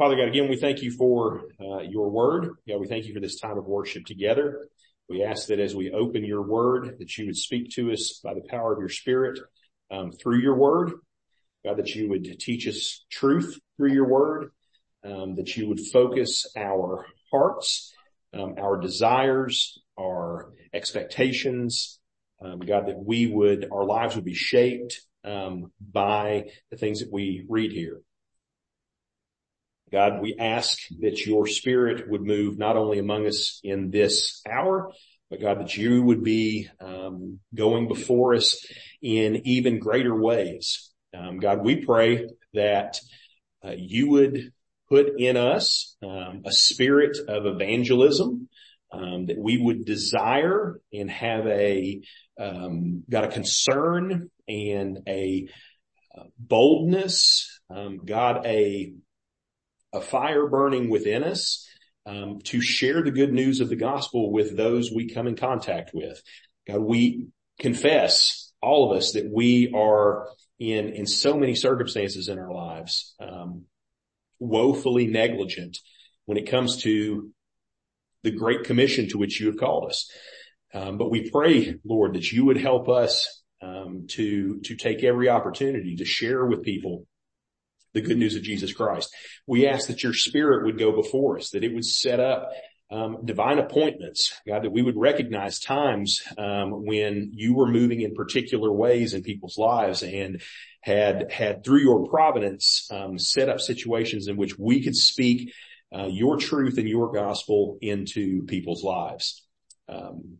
Father God, again, we thank you for uh, your word. God, we thank you for this time of worship together. We ask that as we open your word, that you would speak to us by the power of your spirit um, through your word. God, that you would teach us truth through your word, um, that you would focus our hearts, um, our desires, our expectations. Um, God, that we would, our lives would be shaped um, by the things that we read here. God, we ask that your spirit would move not only among us in this hour, but God, that you would be um, going before us in even greater ways. Um, God, we pray that uh, you would put in us um, a spirit of evangelism, um, that we would desire and have a um, got a concern and a uh, boldness, um, God, a a fire burning within us um, to share the good news of the gospel with those we come in contact with. God, we confess all of us that we are in in so many circumstances in our lives um, woefully negligent when it comes to the great commission to which you have called us. Um, but we pray, Lord, that you would help us um, to to take every opportunity to share with people the good news of Jesus Christ. We ask that your spirit would go before us, that it would set up um, divine appointments, God, that we would recognize times um, when you were moving in particular ways in people's lives and had had through your providence um, set up situations in which we could speak uh, your truth and your gospel into people's lives. Um,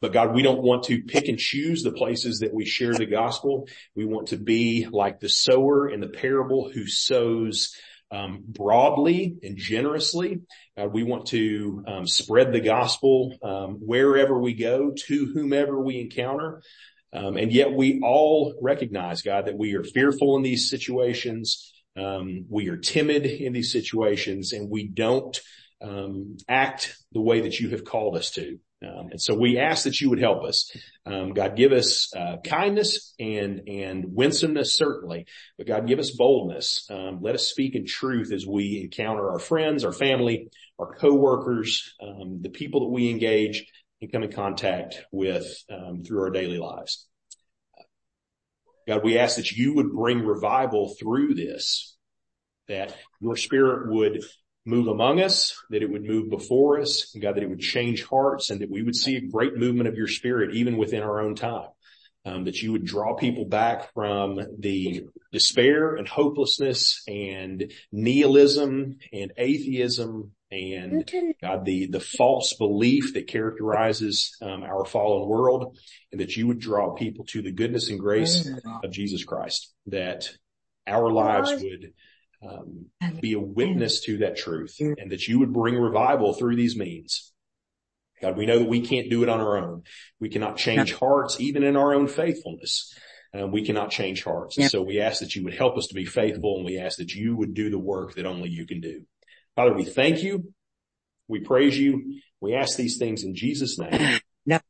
but God, we don't want to pick and choose the places that we share the gospel. We want to be like the sower in the parable who sows um, broadly and generously. Uh, we want to um, spread the gospel um, wherever we go to whomever we encounter. Um, and yet we all recognize, God, that we are fearful in these situations. Um, we are timid in these situations and we don't um, act the way that you have called us to. Um, and so we ask that you would help us. Um, God, give us uh, kindness and and winsomeness certainly, but God, give us boldness. Um, let us speak in truth as we encounter our friends, our family, our coworkers, um, the people that we engage and come in contact with um, through our daily lives. God, we ask that you would bring revival through this, that your spirit would move among us, that it would move before us, and God, that it would change hearts and that we would see a great movement of your spirit even within our own time. Um, that you would draw people back from the despair and hopelessness and nihilism and atheism and God, the, the false belief that characterizes um, our fallen world and that you would draw people to the goodness and grace of Jesus Christ, that our lives would um, be a witness to that truth and that you would bring revival through these means. God, we know that we can't do it on our own. We cannot change hearts even in our own faithfulness. Um, we cannot change hearts. And so we ask that you would help us to be faithful and we ask that you would do the work that only you can do. Father, we thank you. We praise you. We ask these things in Jesus name. No.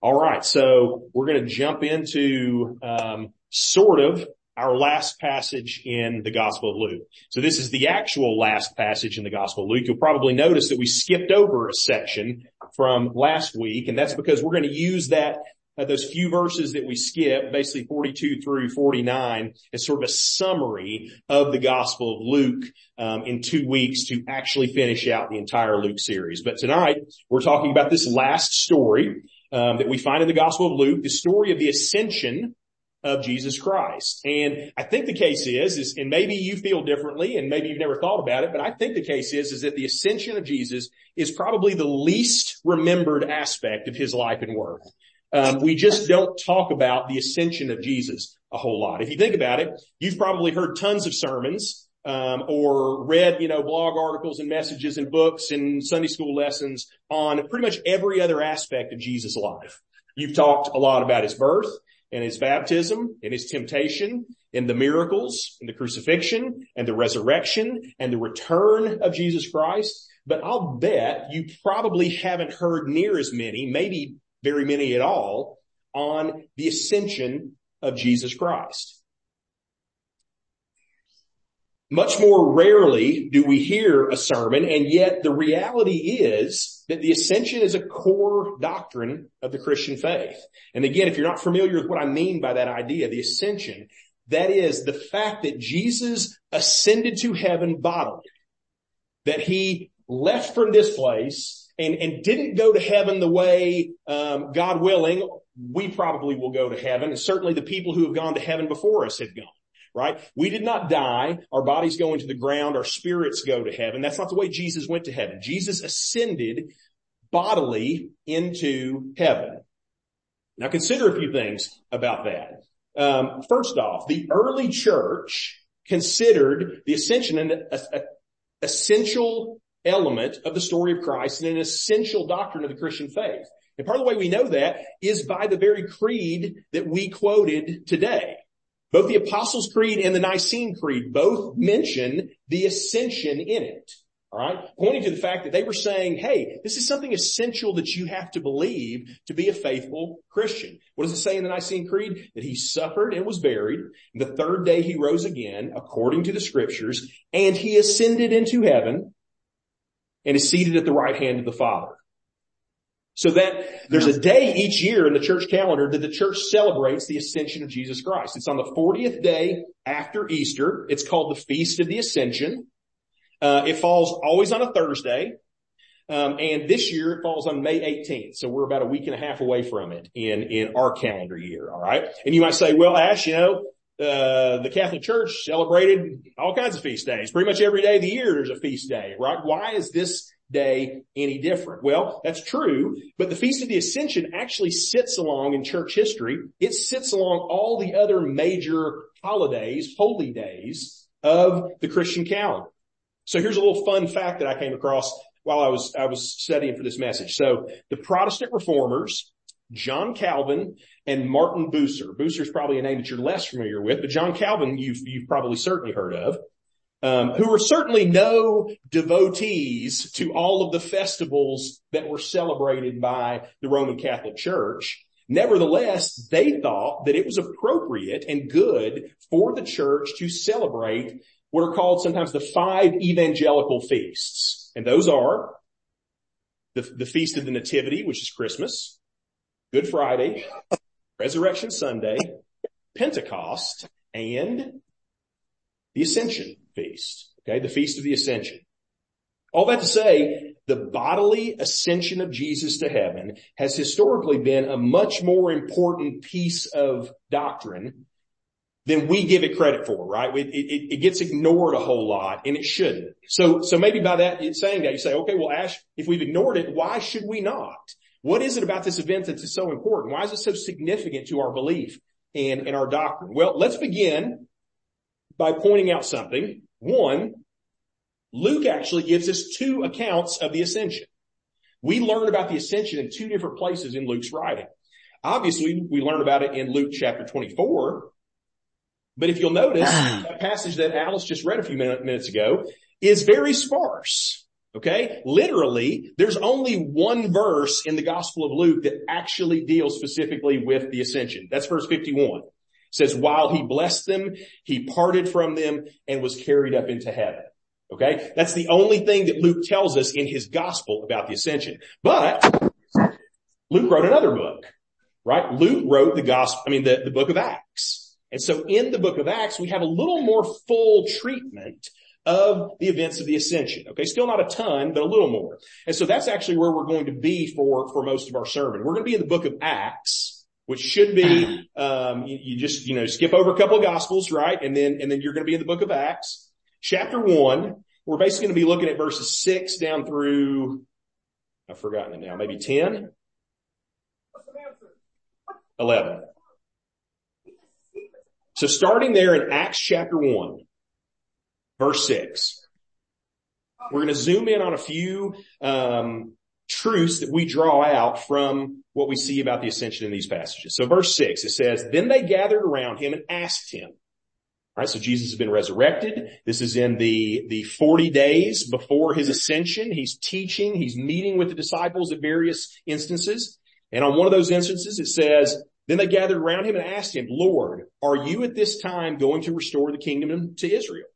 All right. So we're going to jump into, um, sort of our last passage in the Gospel of Luke. So this is the actual last passage in the Gospel of Luke. You'll probably notice that we skipped over a section from last week, and that's because we're going to use that uh, those few verses that we skipped, basically 42 through 49, as sort of a summary of the Gospel of Luke um, in two weeks to actually finish out the entire Luke series. But tonight we're talking about this last story um, that we find in the Gospel of Luke, the story of the ascension of Jesus Christ. And I think the case is, is, and maybe you feel differently and maybe you've never thought about it, but I think the case is, is that the ascension of Jesus is probably the least remembered aspect of his life and work. Um, we just don't talk about the ascension of Jesus a whole lot. If you think about it, you've probably heard tons of sermons, um, or read, you know, blog articles and messages and books and Sunday school lessons on pretty much every other aspect of Jesus' life. You've talked a lot about his birth and his baptism and his temptation and the miracles and the crucifixion and the resurrection and the return of Jesus Christ. But I'll bet you probably haven't heard near as many, maybe very many at all on the ascension of Jesus Christ. Much more rarely do we hear a sermon, and yet the reality is that the ascension is a core doctrine of the Christian faith. And again, if you're not familiar with what I mean by that idea, the ascension, that is the fact that Jesus ascended to heaven bodily, that he left from this place and, and didn't go to heaven the way, um, God willing, we probably will go to heaven. And certainly the people who have gone to heaven before us have gone right? We did not die. Our bodies go into the ground. Our spirits go to heaven. That's not the way Jesus went to heaven. Jesus ascended bodily into heaven. Now consider a few things about that. Um, first off, the early church considered the ascension an essential element of the story of Christ and an essential doctrine of the Christian faith. And part of the way we know that is by the very creed that we quoted today. Both the Apostles' Creed and the Nicene Creed both mention the ascension in it. All right. Pointing to the fact that they were saying, hey, this is something essential that you have to believe to be a faithful Christian. What does it say in the Nicene Creed? That he suffered and was buried. And the third day he rose again, according to the scriptures, and he ascended into heaven and is seated at the right hand of the Father. So that there's a day each year in the church calendar that the church celebrates the ascension of Jesus Christ. It's on the 40th day after Easter. It's called the Feast of the Ascension. Uh, it falls always on a Thursday. Um, and this year it falls on May 18th. So we're about a week and a half away from it in, in our calendar year. All right. And you might say, well, Ash, you know, uh, the Catholic Church celebrated all kinds of feast days. Pretty much every day of the year there's a feast day, right? Why is this day any different? Well, that's true, but the Feast of the Ascension actually sits along in church history. It sits along all the other major holidays, holy days of the Christian calendar. So here's a little fun fact that I came across while I was, I was studying for this message. So the Protestant reformers, John Calvin and Martin Bucer. Bucer is probably a name that you're less familiar with, but John Calvin you've, you've probably certainly heard of um, who were certainly no devotees to all of the festivals that were celebrated by the Roman Catholic Church. Nevertheless, they thought that it was appropriate and good for the church to celebrate what are called sometimes the five evangelical feasts. And those are the, the Feast of the Nativity, which is Christmas, Good Friday, Resurrection Sunday, Pentecost, and the Ascension feast. Okay. The feast of the ascension. All that to say, the bodily ascension of Jesus to heaven has historically been a much more important piece of doctrine than we give it credit for, right? It, it, it, gets ignored a whole lot and it shouldn't. So, so maybe by that, saying that you say, okay, well, Ash, if we've ignored it, why should we not? What is it about this event that's so important? Why is it so significant to our belief and, and our doctrine? Well, let's begin by pointing out something. One, Luke actually gives us two accounts of the ascension. We learn about the ascension in two different places in Luke's writing. Obviously, we learn about it in Luke chapter 24. But if you'll notice, that passage that Alice just read a few minutes ago is very sparse. Okay? Literally, there's only one verse in the Gospel of Luke that actually deals specifically with the ascension. That's verse 51 says, while he blessed them, he parted from them and was carried up into heaven. Okay. That's the only thing that Luke tells us in his gospel about the ascension. But Luke wrote another book, right? Luke wrote the gospel, I mean, the, the book of Acts. And so in the book of Acts, we have a little more full treatment of the events of the ascension. Okay. Still not a ton, but a little more. And so that's actually where we're going to be for, for most of our sermon. We're going to be in the book of Acts which should be, um, you, you, just, you know, skip over a couple of gospels, right? And then, and then you're going to be in the book of Acts, chapter one. We're basically going to be looking at verses six down through, I've forgotten it now, maybe 10, 11. So starting there in Acts chapter one, verse six, we're going to zoom in on a few, um, truths that we draw out from what we see about the ascension in these passages. So verse six, it says, then they gathered around him and asked him. All right. So Jesus has been resurrected. This is in the, the 40 days before his ascension. He's teaching. He's meeting with the disciples at various instances. And on one of those instances, it says, then they gathered around him and asked him, Lord, are you at this time going to restore the kingdom to Israel?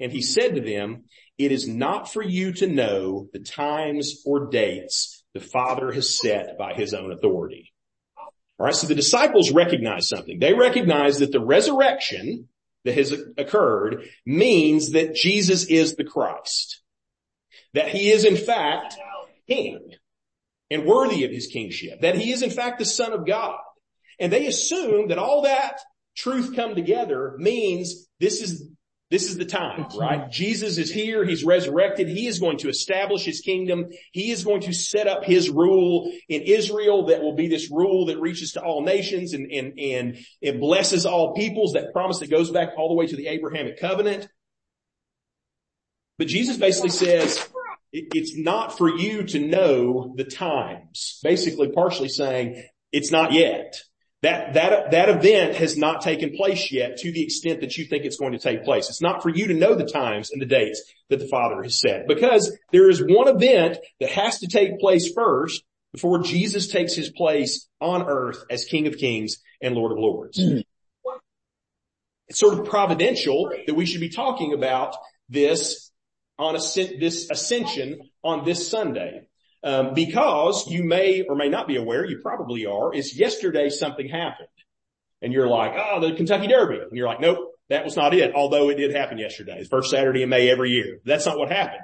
And he said to them, it is not for you to know the times or dates the Father has set by his own authority. All right. So the disciples recognize something. They recognize that the resurrection that has occurred means that Jesus is the Christ. That he is in fact king and worthy of his kingship. That he is in fact the son of God. And they assume that all that truth come together means this is this is the time, right? Jesus is here. He's resurrected. He is going to establish his kingdom. He is going to set up his rule in Israel that will be this rule that reaches to all nations and, and, and it blesses all peoples, that promise that goes back all the way to the Abrahamic covenant. But Jesus basically says, it's not for you to know the times. Basically partially saying, it's not yet. That, that, that event has not taken place yet to the extent that you think it's going to take place. It's not for you to know the times and the dates that the Father has set because there is one event that has to take place first before Jesus takes his place on earth as King of Kings and Lord of Lords. Mm-hmm. It's sort of providential that we should be talking about this on a, this ascension on this Sunday. Um, because you may or may not be aware, you probably are, is yesterday something happened. And you're like, oh, the Kentucky Derby. And you're like, nope, that was not it. Although it did happen yesterday. First Saturday in May every year. That's not what happened.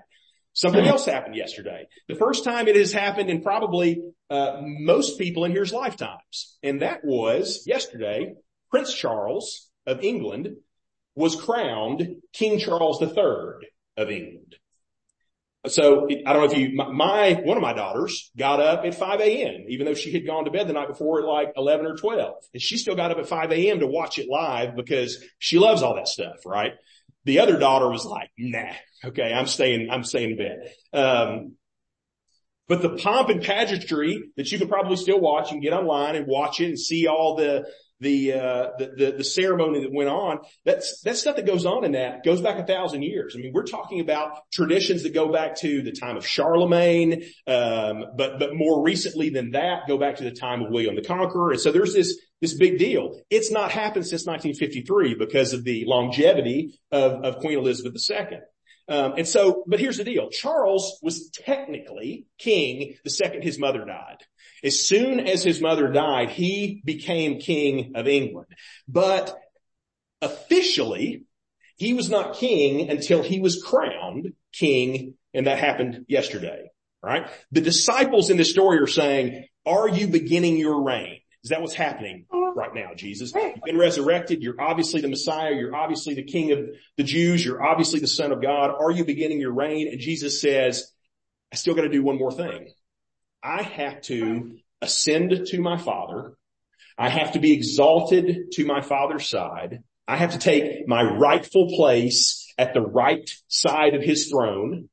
Something else happened yesterday. The first time it has happened in probably uh, most people in here's lifetimes. And that was yesterday, Prince Charles of England was crowned King Charles III of England. So I don't know if you, my, one of my daughters got up at 5 a.m., even though she had gone to bed the night before at like 11 or 12. And she still got up at 5 a.m. to watch it live because she loves all that stuff, right? The other daughter was like, nah, okay, I'm staying, I'm staying in bed. Um, but the pomp and pageantry that you can probably still watch and get online and watch it and see all the, the, uh, the, the, the, ceremony that went on, that's, that stuff that goes on in that goes back a thousand years. I mean, we're talking about traditions that go back to the time of Charlemagne, um, but, but more recently than that, go back to the time of William the Conqueror. And so there's this, this big deal. It's not happened since 1953 because of the longevity of, of Queen Elizabeth II. Um, and so, but here's the deal. Charles was technically king the second his mother died. As soon as his mother died, he became king of England. But officially, he was not king until he was crowned king, and that happened yesterday, right? The disciples in this story are saying, are you beginning your reign? Is that what's happening right now, Jesus? You've been resurrected. You're obviously the Messiah. You're obviously the King of the Jews. You're obviously the Son of God. Are you beginning your reign? And Jesus says, I still got to do one more thing. I have to ascend to my father. I have to be exalted to my father's side. I have to take my rightful place at the right side of his throne,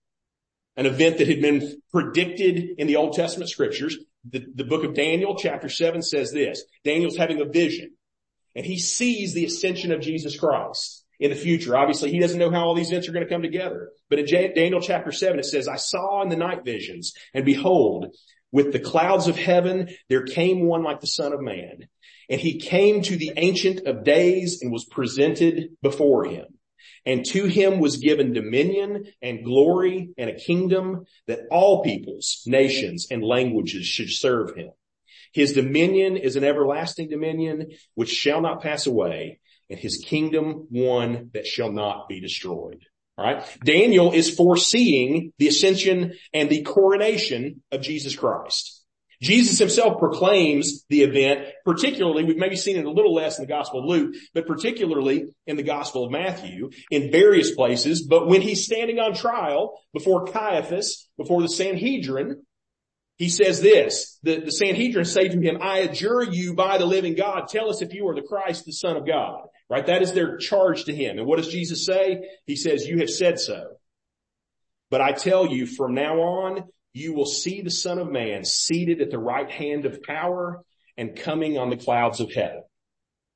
an event that had been predicted in the Old Testament scriptures. The, book of Daniel chapter seven says this, Daniel's having a vision and he sees the ascension of Jesus Christ in the future. Obviously, he doesn't know how all these events are going to come together. But in Daniel chapter seven, it says, I saw in the night visions and behold, with the clouds of heaven, there came one like the son of man and he came to the ancient of days and was presented before him. And to him was given dominion and glory and a kingdom that all peoples, nations and languages should serve him. His dominion is an everlasting dominion which shall not pass away and his kingdom one that shall not be destroyed. All right. Daniel is foreseeing the ascension and the coronation of Jesus Christ. Jesus himself proclaims the event, particularly, we've maybe seen it a little less in the Gospel of Luke, but particularly in the Gospel of Matthew, in various places. But when he's standing on trial before Caiaphas, before the Sanhedrin, he says this, the, the Sanhedrin say to him, I adjure you by the living God, tell us if you are the Christ, the Son of God. Right? That is their charge to him. And what does Jesus say? He says, you have said so. But I tell you from now on, you will see the son of man seated at the right hand of power and coming on the clouds of heaven.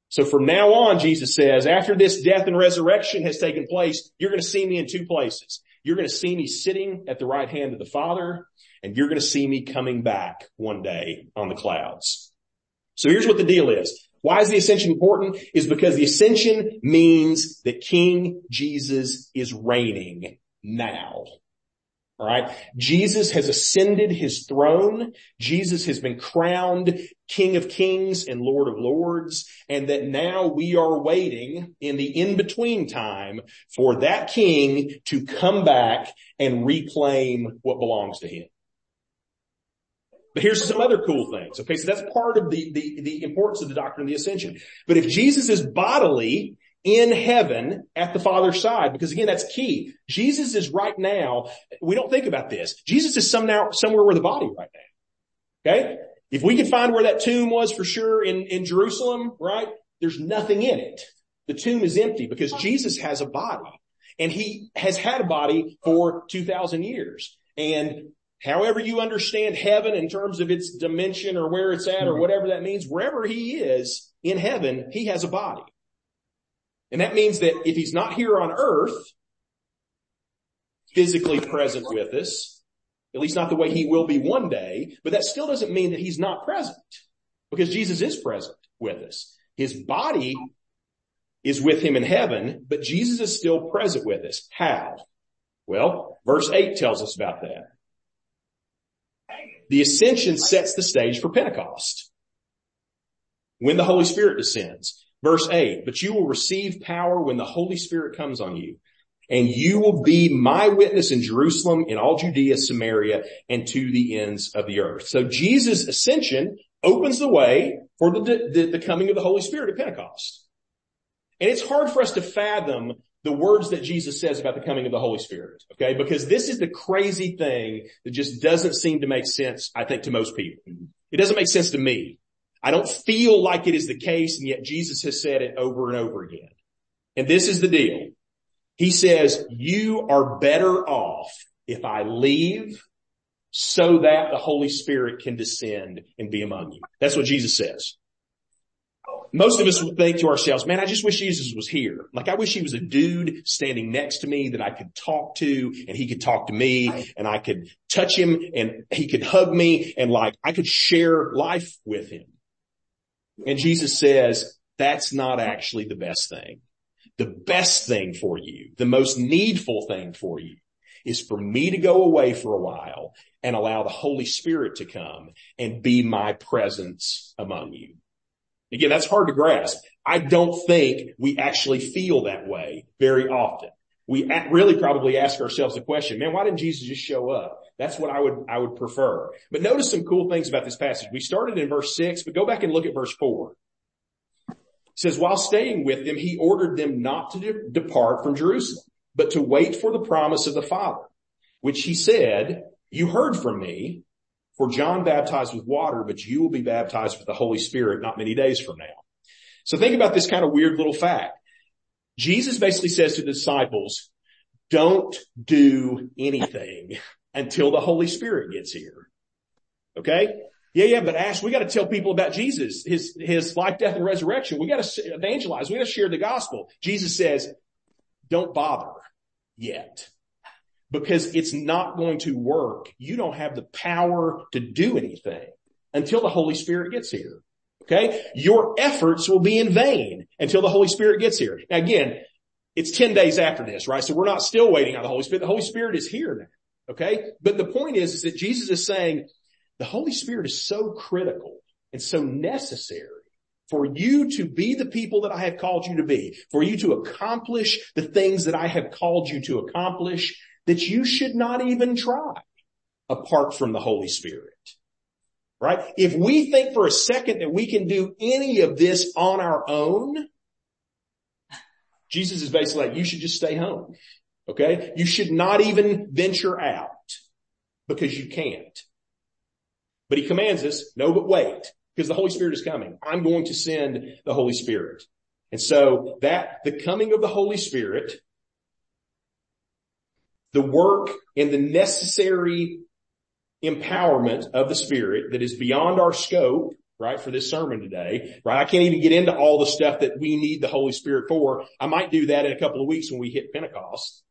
So from now on, Jesus says, after this death and resurrection has taken place, you're going to see me in two places. You're going to see me sitting at the right hand of the Father, and you're going to see me coming back one day on the clouds. So here's what the deal is. Why is the ascension important? Is because the ascension means that King Jesus is reigning now. All right. Jesus has ascended his throne. Jesus has been crowned King of Kings and Lord of Lords. And that now we are waiting in the in-between time for that king to come back and reclaim what belongs to him. But here's some other cool things. Okay. So that's part of the, the, the importance of the doctrine of the ascension. But if Jesus is bodily in heaven at the Father's side, because again, that's key. Jesus is right now, we don't think about this. Jesus is some now, somewhere where the body right now. Okay. If we could find where that tomb was for sure in, in Jerusalem, right? There's nothing in it. The tomb is empty because Jesus has a body and he has had a body for 2000 years. And however you understand heaven in terms of its dimension or where it's at or mm-hmm. whatever that means, wherever he is in heaven, he has a body. And that means that if he's not here on earth, physically present with us, at least not the way he will be one day, but that still doesn't mean that he's not present because Jesus is present with us. His body is with him in heaven, but Jesus is still present with us. How? Well, verse 8 tells us about that. The ascension sets the stage for Pentecost. When the Holy Spirit descends. Verse 8, but you will receive power when the Holy Spirit comes on you. And you will be my witness in Jerusalem, in all Judea, Samaria, and to the ends of the earth. So Jesus' ascension opens the way for the, the, the coming of the Holy Spirit at Pentecost. And it's hard for us to fathom the words that Jesus says about the coming of the Holy Spirit. Okay. Because this is the crazy thing that just doesn't seem to make sense, I think, to most people. It doesn't make sense to me. I don't feel like it is the case and yet Jesus has said it over and over again. And this is the deal. He says, you are better off if I leave so that the Holy Spirit can descend and be among you. That's what Jesus says. Most of us would think to ourselves, man, I just wish Jesus was here. Like I wish he was a dude standing next to me that I could talk to and he could talk to me and I could touch him and he could hug me and like I could share life with him. And Jesus says, that's not actually the best thing. The best thing for you, the most needful thing for you is for me to go away for a while and allow the Holy Spirit to come and be my presence among you. Again, that's hard to grasp. I don't think we actually feel that way very often. We really probably ask ourselves the question, man, why didn't Jesus just show up? That's what I would, I would prefer. But notice some cool things about this passage. We started in verse six, but go back and look at verse four. It says, while staying with them, he ordered them not to de- depart from Jerusalem, but to wait for the promise of the Father, which he said, you heard from me, for John baptized with water, but you will be baptized with the Holy Spirit not many days from now. So think about this kind of weird little fact. Jesus basically says to the disciples, don't do anything until the Holy Spirit gets here. Okay? Yeah, yeah, but Ash, we got to tell people about Jesus, his, his life, death, and resurrection. We got to evangelize. We got to share the gospel. Jesus says, don't bother yet because it's not going to work. You don't have the power to do anything until the Holy Spirit gets here. Okay. Your efforts will be in vain until the Holy Spirit gets here. Now again, it's 10 days after this, right? So we're not still waiting on the Holy Spirit. The Holy Spirit is here now. Okay. But the point is, is that Jesus is saying the Holy Spirit is so critical and so necessary for you to be the people that I have called you to be, for you to accomplish the things that I have called you to accomplish, that you should not even try apart from the Holy Spirit. Right? If we think for a second that we can do any of this on our own, Jesus is basically like, you should just stay home. Okay. You should not even venture out because you can't. But he commands us, no, but wait, because the Holy Spirit is coming. I'm going to send the Holy Spirit. And so that the coming of the Holy Spirit, the work and the necessary empowerment of the Spirit that is beyond our scope right, for this sermon today, right? I can't even get into all the stuff that we need the Holy Spirit for. I might do that in a couple of weeks when we hit Pentecost.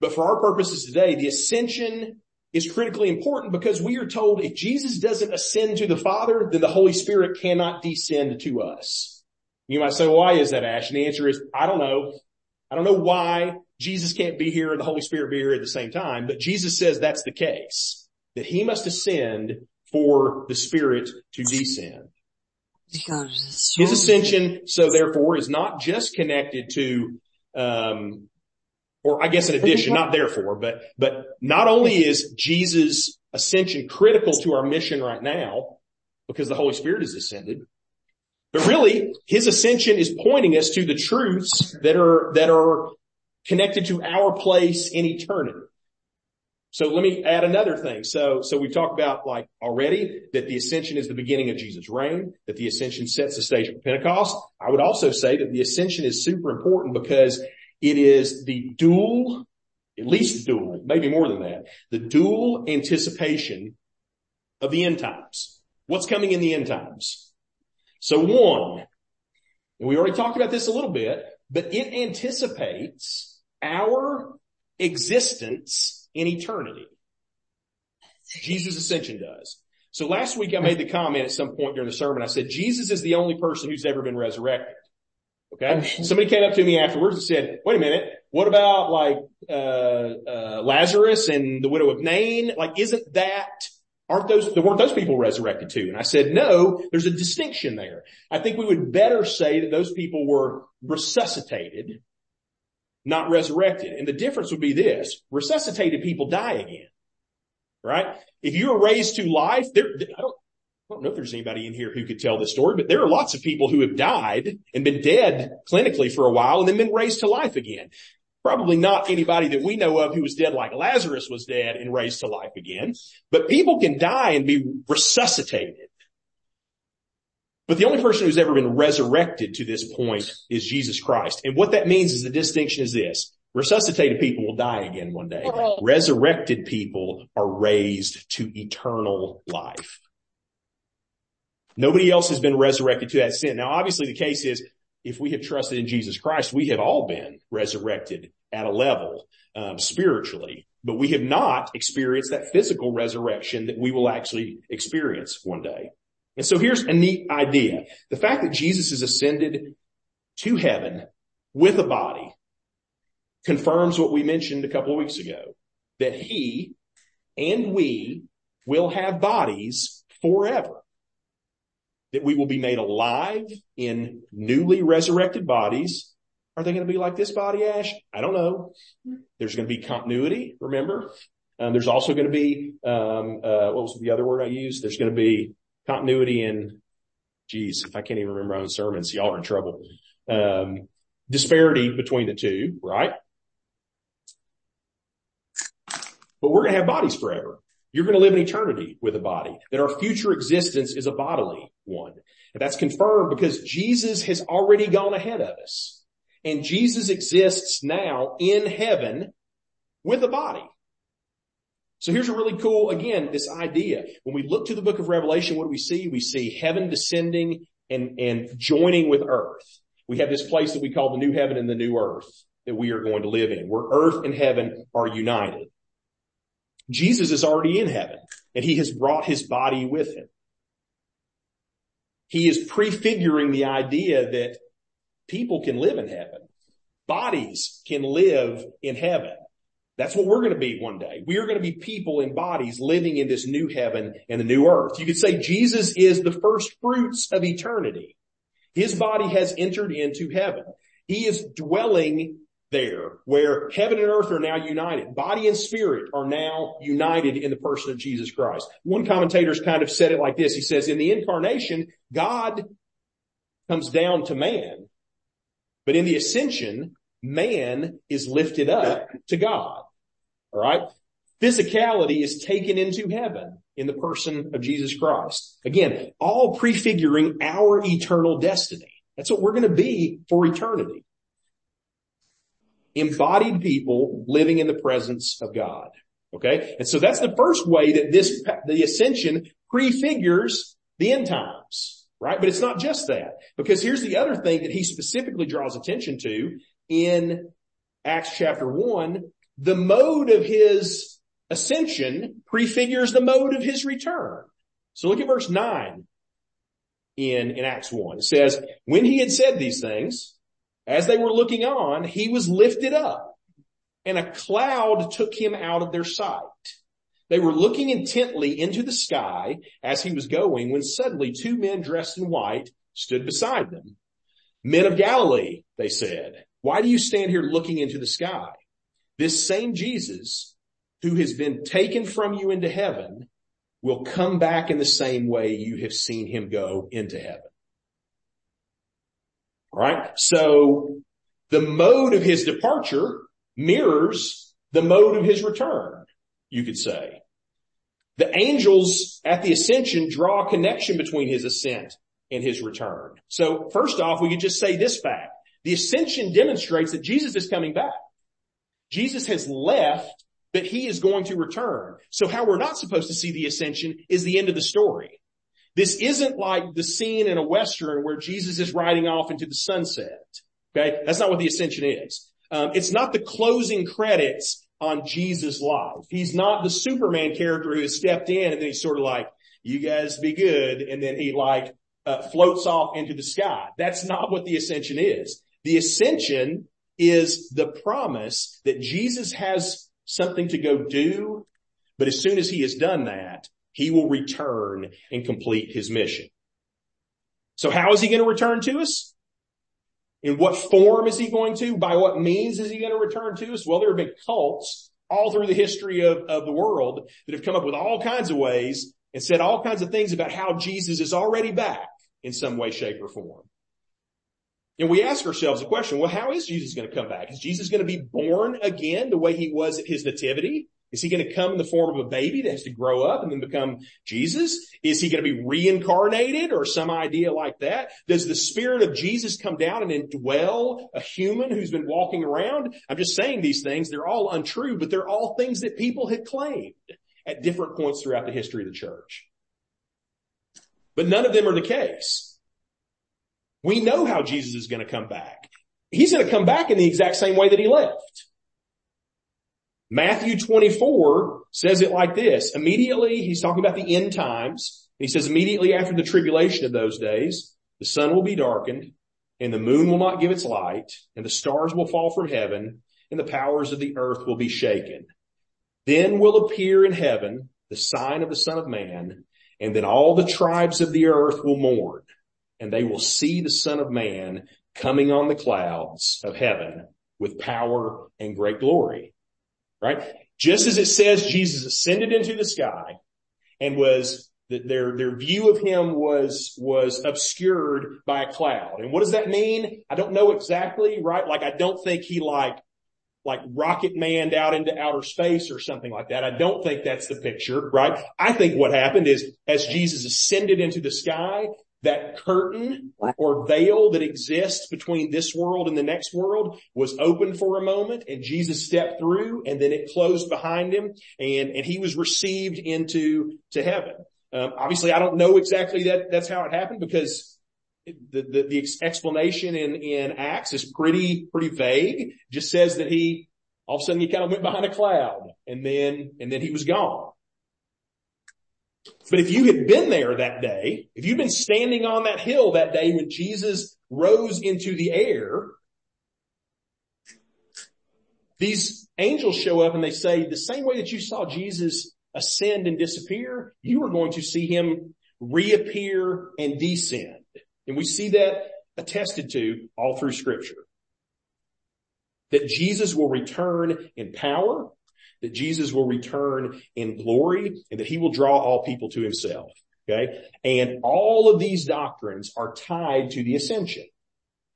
But for our purposes today, the ascension is critically important because we are told if Jesus doesn't ascend to the Father, then the Holy Spirit cannot descend to us. You might say, why is that, Ash? And the answer is, I don't know. I don't know why Jesus can't be here and the Holy Spirit be here at the same time, but Jesus says that's the case, that he must ascend for the Spirit to descend. His ascension, so therefore, is not just connected to um, or I guess in addition, not therefore, but, but not only is Jesus ascension critical to our mission right now because the Holy Spirit has ascended, but really his ascension is pointing us to the truths that are, that are connected to our place in eternity. So let me add another thing. So, so we've talked about like already that the ascension is the beginning of Jesus' reign, that the ascension sets the stage for Pentecost. I would also say that the ascension is super important because it is the dual, at least dual, maybe more than that, the dual anticipation of the end times. What's coming in the end times? So one, and we already talked about this a little bit, but it anticipates our existence in eternity. Jesus' ascension does. So last week I made the comment at some point during the sermon. I said, Jesus is the only person who's ever been resurrected. Okay. Somebody came up to me afterwards and said, wait a minute, what about like, uh, uh, Lazarus and the widow of Nain? Like, isn't that, aren't those, there weren't those people resurrected too? And I said, no, there's a distinction there. I think we would better say that those people were resuscitated, not resurrected. And the difference would be this, resuscitated people die again, right? If you are raised to life, there, I don't, I don't know if there's anybody in here who could tell this story, but there are lots of people who have died and been dead clinically for a while and then been raised to life again. Probably not anybody that we know of who was dead like Lazarus was dead and raised to life again, but people can die and be resuscitated. But the only person who's ever been resurrected to this point is Jesus Christ. And what that means is the distinction is this. Resuscitated people will die again one day. Resurrected people are raised to eternal life. Nobody else has been resurrected to that sin. Now obviously the case is if we have trusted in Jesus Christ, we have all been resurrected at a level um, spiritually, but we have not experienced that physical resurrection that we will actually experience one day. And so here's a neat idea. The fact that Jesus is ascended to heaven with a body confirms what we mentioned a couple of weeks ago, that he and we will have bodies forever that we will be made alive in newly resurrected bodies. Are they going to be like this body, Ash? I don't know. There's going to be continuity, remember? Um, there's also going to be, um, uh, what was the other word I used? There's going to be continuity in, geez, if I can't even remember my own sermons, y'all are in trouble. Um, disparity between the two, right? But we're going to have bodies forever. You're going to live in eternity with a body, that our future existence is a bodily one. And that's confirmed because Jesus has already gone ahead of us. And Jesus exists now in heaven with a body. So here's a really cool, again, this idea. When we look to the book of Revelation, what do we see? We see heaven descending and, and joining with earth. We have this place that we call the new heaven and the new earth that we are going to live in, where earth and heaven are united. Jesus is already in heaven and he has brought his body with him. He is prefiguring the idea that people can live in heaven. Bodies can live in heaven. That's what we're going to be one day. We are going to be people in bodies living in this new heaven and the new earth. You could say Jesus is the first fruits of eternity. His body has entered into heaven. He is dwelling there where heaven and earth are now united. Body and spirit are now united in the person of Jesus Christ. One commentator's kind of said it like this. He says, in the incarnation, God comes down to man, but in the ascension, man is lifted up to God. All right. Physicality is taken into heaven in the person of Jesus Christ. Again, all prefiguring our eternal destiny. That's what we're going to be for eternity embodied people living in the presence of God. Okay. And so that's the first way that this, the ascension prefigures the end times, right? But it's not just that because here's the other thing that he specifically draws attention to in Acts chapter one, the mode of his ascension prefigures the mode of his return. So look at verse nine in, in Acts 1. It says, when he had said these things, as they were looking on, he was lifted up and a cloud took him out of their sight. They were looking intently into the sky as he was going when suddenly two men dressed in white stood beside them. Men of Galilee, they said, why do you stand here looking into the sky? This same Jesus who has been taken from you into heaven will come back in the same way you have seen him go into heaven. All right. So the mode of his departure mirrors the mode of his return, you could say. The angels at the ascension draw a connection between his ascent and his return. So first off, we could just say this fact. The ascension demonstrates that Jesus is coming back. Jesus has left but he is going to return. So how we're not supposed to see the ascension is the end of the story. This isn't like the scene in a Western where Jesus is riding off into the sunset. Okay. That's not what the ascension is. Um, it's not the closing credits on Jesus' life. He's not the Superman character who has stepped in and then he's sort of like, you guys be good. And then he like, uh, floats off into the sky. That's not what the ascension is. The ascension is the promise that Jesus has something to go do, but as soon as he has done that, he will return and complete his mission. So how is he going to return to us? In what form is he going to? By what means is he going to return to us? Well, there have been cults all through the history of, of the world that have come up with all kinds of ways and said all kinds of things about how Jesus is already back in some way, shape, or form. And we ask ourselves the question, well, how is Jesus going to come back? Is Jesus going to be born again the way he was at his nativity? Is he going to come in the form of a baby that has to grow up and then become Jesus? Is he going to be reincarnated or some idea like that? Does the spirit of Jesus come down and indwell a human who's been walking around? I'm just saying these things. They're all untrue, but they're all things that people had claimed at different points throughout the history of the church. But none of them are the case. We know how Jesus is going to come back. He's going to come back in the exact same way that he left. Matthew 24 says it like this. Immediately, he's talking about the end times. He says immediately after the tribulation of those days, the sun will be darkened and the moon will not give its light and the stars will fall from heaven and the powers of the earth will be shaken. Then will appear in heaven the sign of the son of man and then all the tribes of the earth will mourn and they will see the son of man coming on the clouds of heaven with power and great glory right? Just as it says Jesus ascended into the sky and was that their, their view of him was, was obscured by a cloud. And what does that mean? I don't know exactly, right? Like I don't think he like, like rocket manned out into outer space or something like that. I don't think that's the picture, right? I think what happened is as Jesus ascended into the sky, that curtain or veil that exists between this world and the next world was open for a moment and Jesus stepped through and then it closed behind him and, and he was received into to heaven. Um, obviously I don't know exactly that that's how it happened because the, the, the explanation in, in Acts is pretty, pretty vague. Just says that he, all of a sudden he kind of went behind a cloud and then, and then he was gone. But if you had been there that day, if you'd been standing on that hill that day when Jesus rose into the air, these angels show up and they say the same way that you saw Jesus ascend and disappear, you are going to see him reappear and descend. And we see that attested to all through scripture. That Jesus will return in power that Jesus will return in glory and that he will draw all people to himself. Okay. And all of these doctrines are tied to the ascension.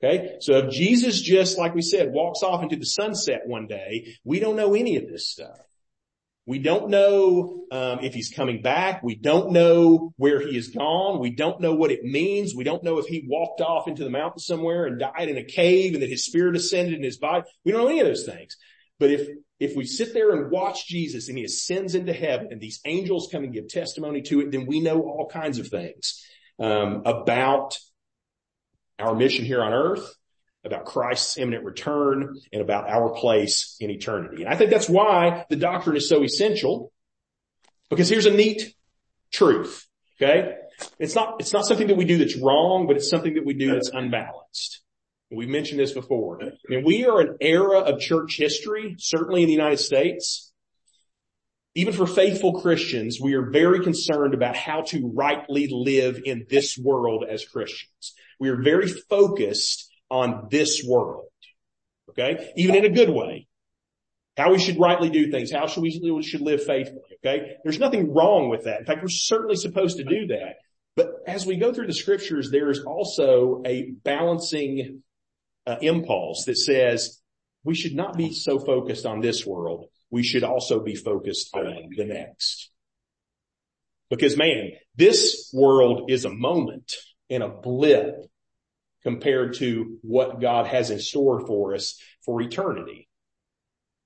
Okay. So if Jesus just, like we said, walks off into the sunset one day, we don't know any of this stuff. We don't know um, if he's coming back. We don't know where he is gone. We don't know what it means. We don't know if he walked off into the mountain somewhere and died in a cave and that his spirit ascended in his body. We don't know any of those things. But if if we sit there and watch Jesus and he ascends into heaven and these angels come and give testimony to it, then we know all kinds of things um, about our mission here on earth, about Christ's imminent return and about our place in eternity. And I think that's why the doctrine is so essential because here's a neat truth. Okay. It's not, it's not something that we do that's wrong, but it's something that we do that's unbalanced. We've mentioned this before. Mean, we are an era of church history, certainly in the United States. Even for faithful Christians, we are very concerned about how to rightly live in this world as Christians. We are very focused on this world. Okay. Even in a good way. How we should rightly do things. How should we, we should live faithfully. Okay. There's nothing wrong with that. In fact, we're certainly supposed to do that. But as we go through the scriptures, there's also a balancing Uh, impulse that says we should not be so focused on this world. We should also be focused on the next. Because man, this world is a moment and a blip compared to what God has in store for us for eternity.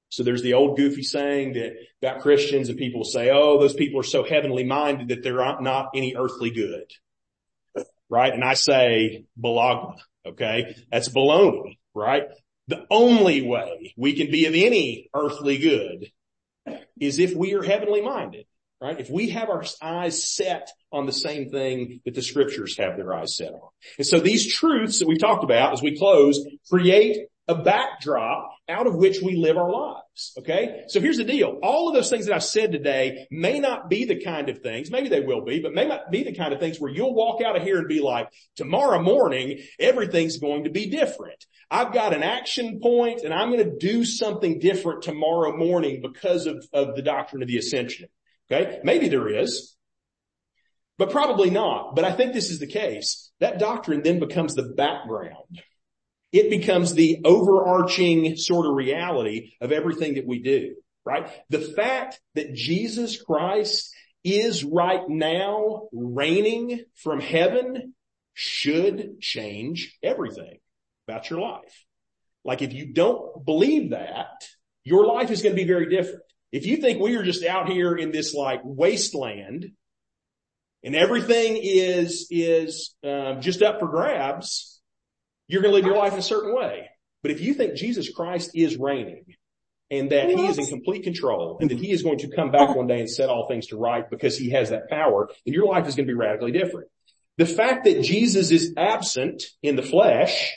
So there's the old goofy saying that about Christians and people say, oh, those people are so heavenly minded that they're not any earthly good. Right? And I say, balagna. Okay. That's baloney, right? The only way we can be of any earthly good is if we are heavenly minded right? If we have our eyes set on the same thing that the scriptures have their eyes set on. And so these truths that we talked about as we close create a backdrop out of which we live our lives. Okay. So here's the deal. All of those things that I've said today may not be the kind of things, maybe they will be, but may not be the kind of things where you'll walk out of here and be like, tomorrow morning, everything's going to be different. I've got an action point and I'm going to do something different tomorrow morning because of, of the doctrine of the ascension. Okay. Maybe there is, but probably not. But I think this is the case. That doctrine then becomes the background. It becomes the overarching sort of reality of everything that we do, right? The fact that Jesus Christ is right now reigning from heaven should change everything about your life. Like if you don't believe that, your life is going to be very different. If you think we are just out here in this like wasteland and everything is, is um, just up for grabs, you're going to live your life in a certain way. But if you think Jesus Christ is reigning and that he is in complete control and that he is going to come back one day and set all things to right because he has that power, then your life is going to be radically different. The fact that Jesus is absent in the flesh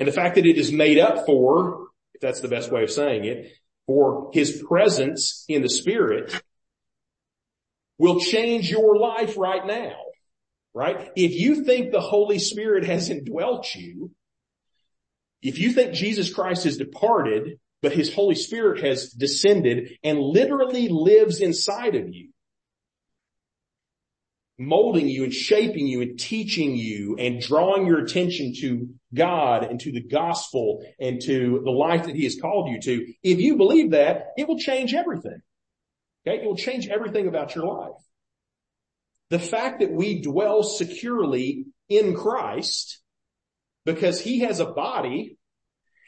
And the fact that it is made up for, if that's the best way of saying it, for his presence in the spirit will change your life right now. Right? If you think the Holy Spirit has indwelt you, if you think Jesus Christ has departed, but his Holy Spirit has descended and literally lives inside of you, molding you and shaping you and teaching you and drawing your attention to God and to the gospel and to the life that he has called you to. If you believe that, it will change everything. Okay. It will change everything about your life. The fact that we dwell securely in Christ because he has a body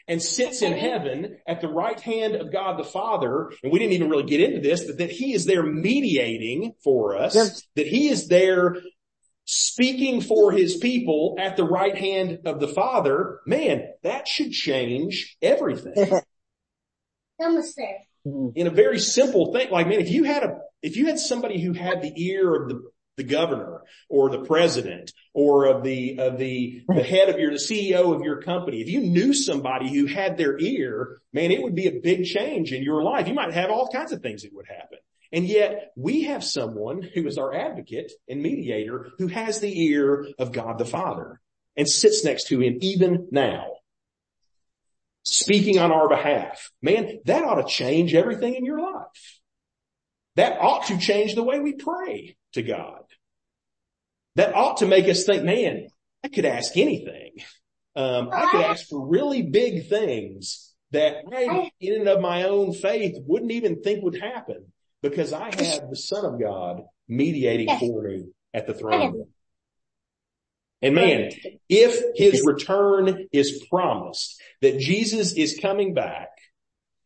and sits in heaven at the right hand of God the Father. And we didn't even really get into this, but that he is there mediating for us, yes. that he is there speaking for his people at the right hand of the Father. Man, that should change everything. In a very simple thing, like man, if you had a, if you had somebody who had the ear of the the governor or the president or of the, of the, the head of your, the CEO of your company. If you knew somebody who had their ear, man, it would be a big change in your life. You might have all kinds of things that would happen. And yet we have someone who is our advocate and mediator who has the ear of God the Father and sits next to him even now. Speaking on our behalf. Man, that ought to change everything in your life. That ought to change the way we pray to God. That ought to make us think, man, I could ask anything. Um, I could ask for really big things that I, in and of my own faith, wouldn't even think would happen because I have the Son of God mediating for me at the throne. And man, if his return is promised, that Jesus is coming back,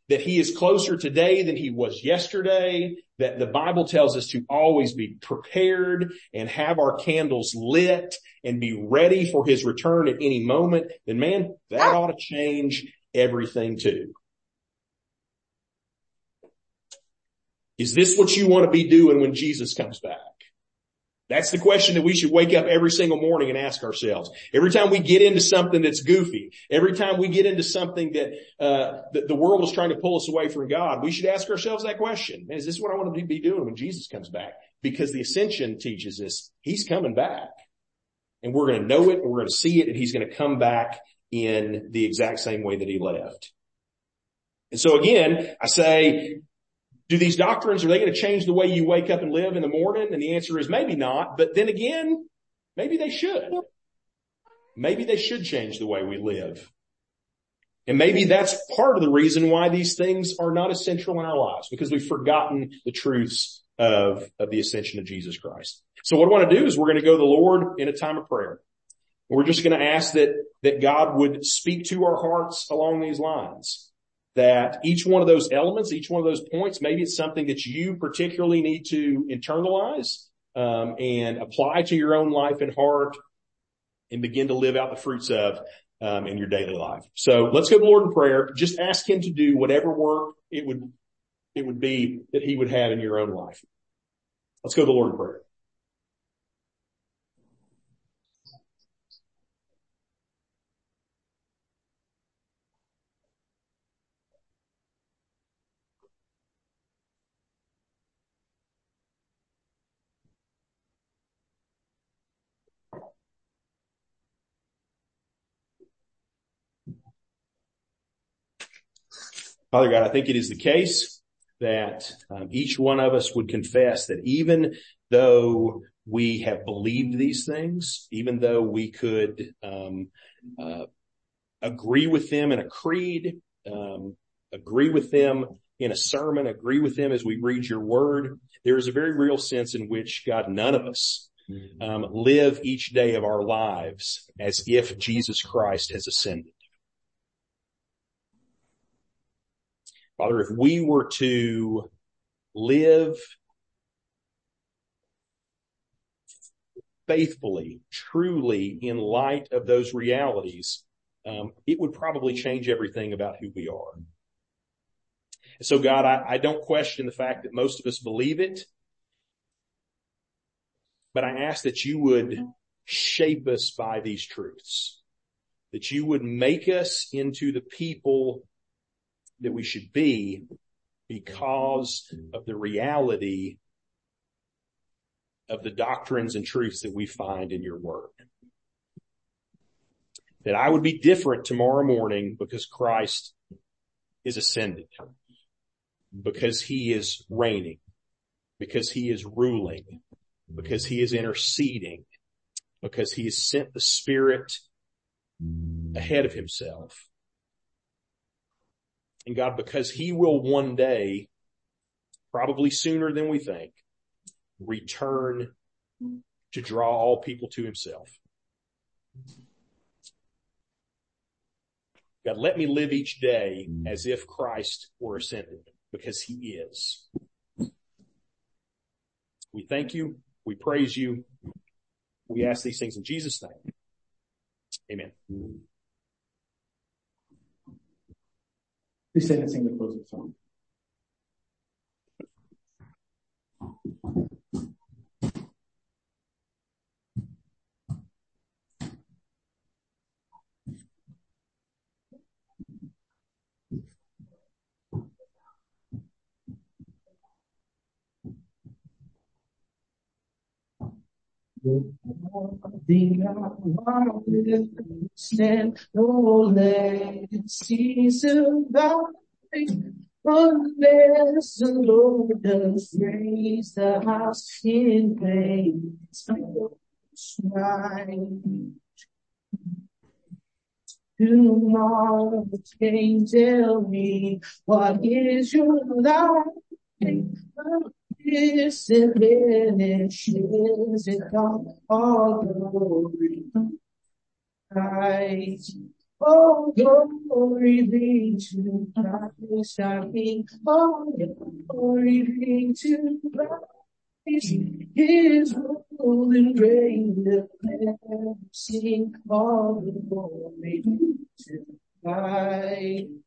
that he is closer today than he was yesterday, that the Bible tells us to always be prepared and have our candles lit and be ready for his return at any moment, then man, that ought to change everything too. Is this what you want to be doing when Jesus comes back? That's the question that we should wake up every single morning and ask ourselves. Every time we get into something that's goofy, every time we get into something that, uh, that the world is trying to pull us away from God, we should ask ourselves that question. Is this what I want to be doing when Jesus comes back? Because the ascension teaches us he's coming back and we're going to know it and we're going to see it and he's going to come back in the exact same way that he left. And so again, I say, do these doctrines, are they going to change the way you wake up and live in the morning? And the answer is maybe not, but then again, maybe they should. Maybe they should change the way we live. And maybe that's part of the reason why these things are not essential in our lives, because we've forgotten the truths of, of the ascension of Jesus Christ. So what I want to do is we're going to go to the Lord in a time of prayer. We're just going to ask that, that God would speak to our hearts along these lines that each one of those elements, each one of those points, maybe it's something that you particularly need to internalize um, and apply to your own life and heart and begin to live out the fruits of um, in your daily life. So let's go to the Lord in prayer. Just ask him to do whatever work it would it would be that he would have in your own life. Let's go to the Lord in prayer. Father God, I think it is the case that um, each one of us would confess that even though we have believed these things, even though we could um, uh, agree with them in a creed, um, agree with them in a sermon, agree with them as we read your word, there is a very real sense in which God, none of us um, live each day of our lives as if Jesus Christ has ascended. Father, if we were to live faithfully, truly in light of those realities, um, it would probably change everything about who we are. So God, I, I don't question the fact that most of us believe it, but I ask that you would shape us by these truths, that you would make us into the people that we should be because of the reality of the doctrines and truths that we find in your word. That I would be different tomorrow morning because Christ is ascended, because he is reigning, because he is ruling, because he is interceding, because he has sent the Spirit ahead of himself and God, because he will one day, probably sooner than we think, return to draw all people to himself. God, let me live each day as if Christ were ascended because he is. We thank you. We praise you. We ask these things in Jesus' name. Amen. Please stand and sing the closing song. The hour stand no legacy survive unless the Lord does raise the house in vain. Tomorrow can tell me what is your life is and finishes it all, all glory. Christ Oh, glory be to Christ our King. Oh, glory be to Christ. His rule and reign will never sink. All the glory be to Christ.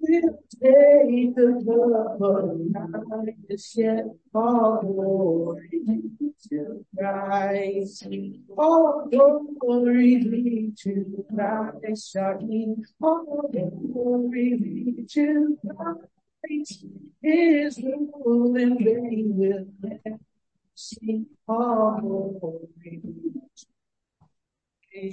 will take the love of all glory to. All glory to. All glory. His rule and reign will never cease. All glory be.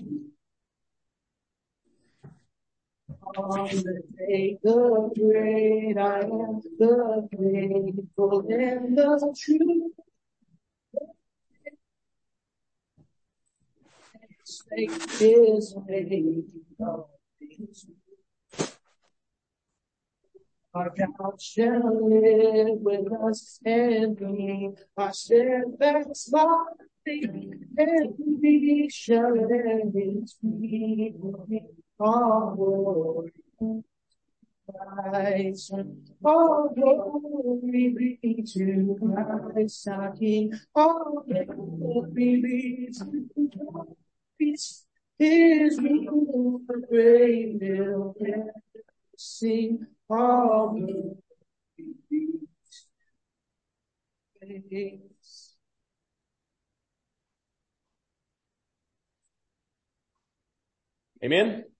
On the day the great I am, the faithful and the true. Our God shall live with us and be our steadfast body, and we shall people all glory. Christ, all glory be to Christ our King, all glory be to Christ, His rule sing, all glory be to Christ. Amen.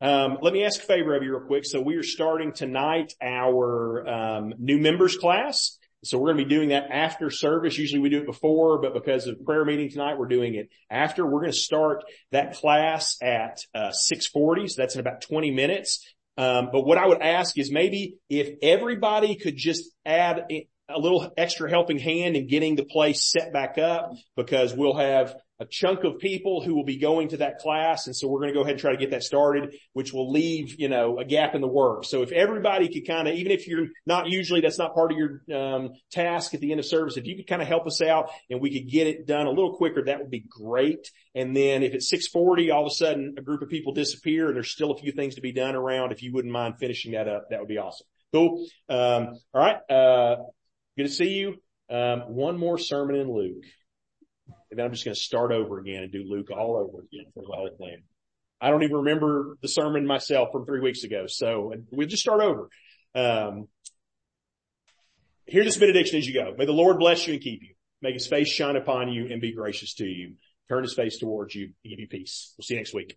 Um, let me ask a favor of you real quick. So we are starting tonight our um, new members class. So we're going to be doing that after service. Usually we do it before, but because of prayer meeting tonight, we're doing it after. We're going to start that class at uh, 6:40. So that's in about 20 minutes. Um, but what I would ask is maybe if everybody could just add a little extra helping hand in getting the place set back up because we'll have a chunk of people who will be going to that class. And so we're going to go ahead and try to get that started, which will leave, you know, a gap in the work. So if everybody could kind of, even if you're not usually, that's not part of your um, task at the end of service, if you could kind of help us out and we could get it done a little quicker, that would be great. And then if it's 640, all of a sudden a group of people disappear and there's still a few things to be done around. If you wouldn't mind finishing that up, that would be awesome. Cool. Um, all right. Uh, good to see you. Um, one more sermon in Luke. And then I'm just going to start over again and do Luke all over again for the whole thing. I don't even remember the sermon myself from three weeks ago. So we'll just start over. Um, hear this benediction as you go. May the Lord bless you and keep you. Make his face shine upon you and be gracious to you. Turn his face towards you and give you peace. We'll see you next week.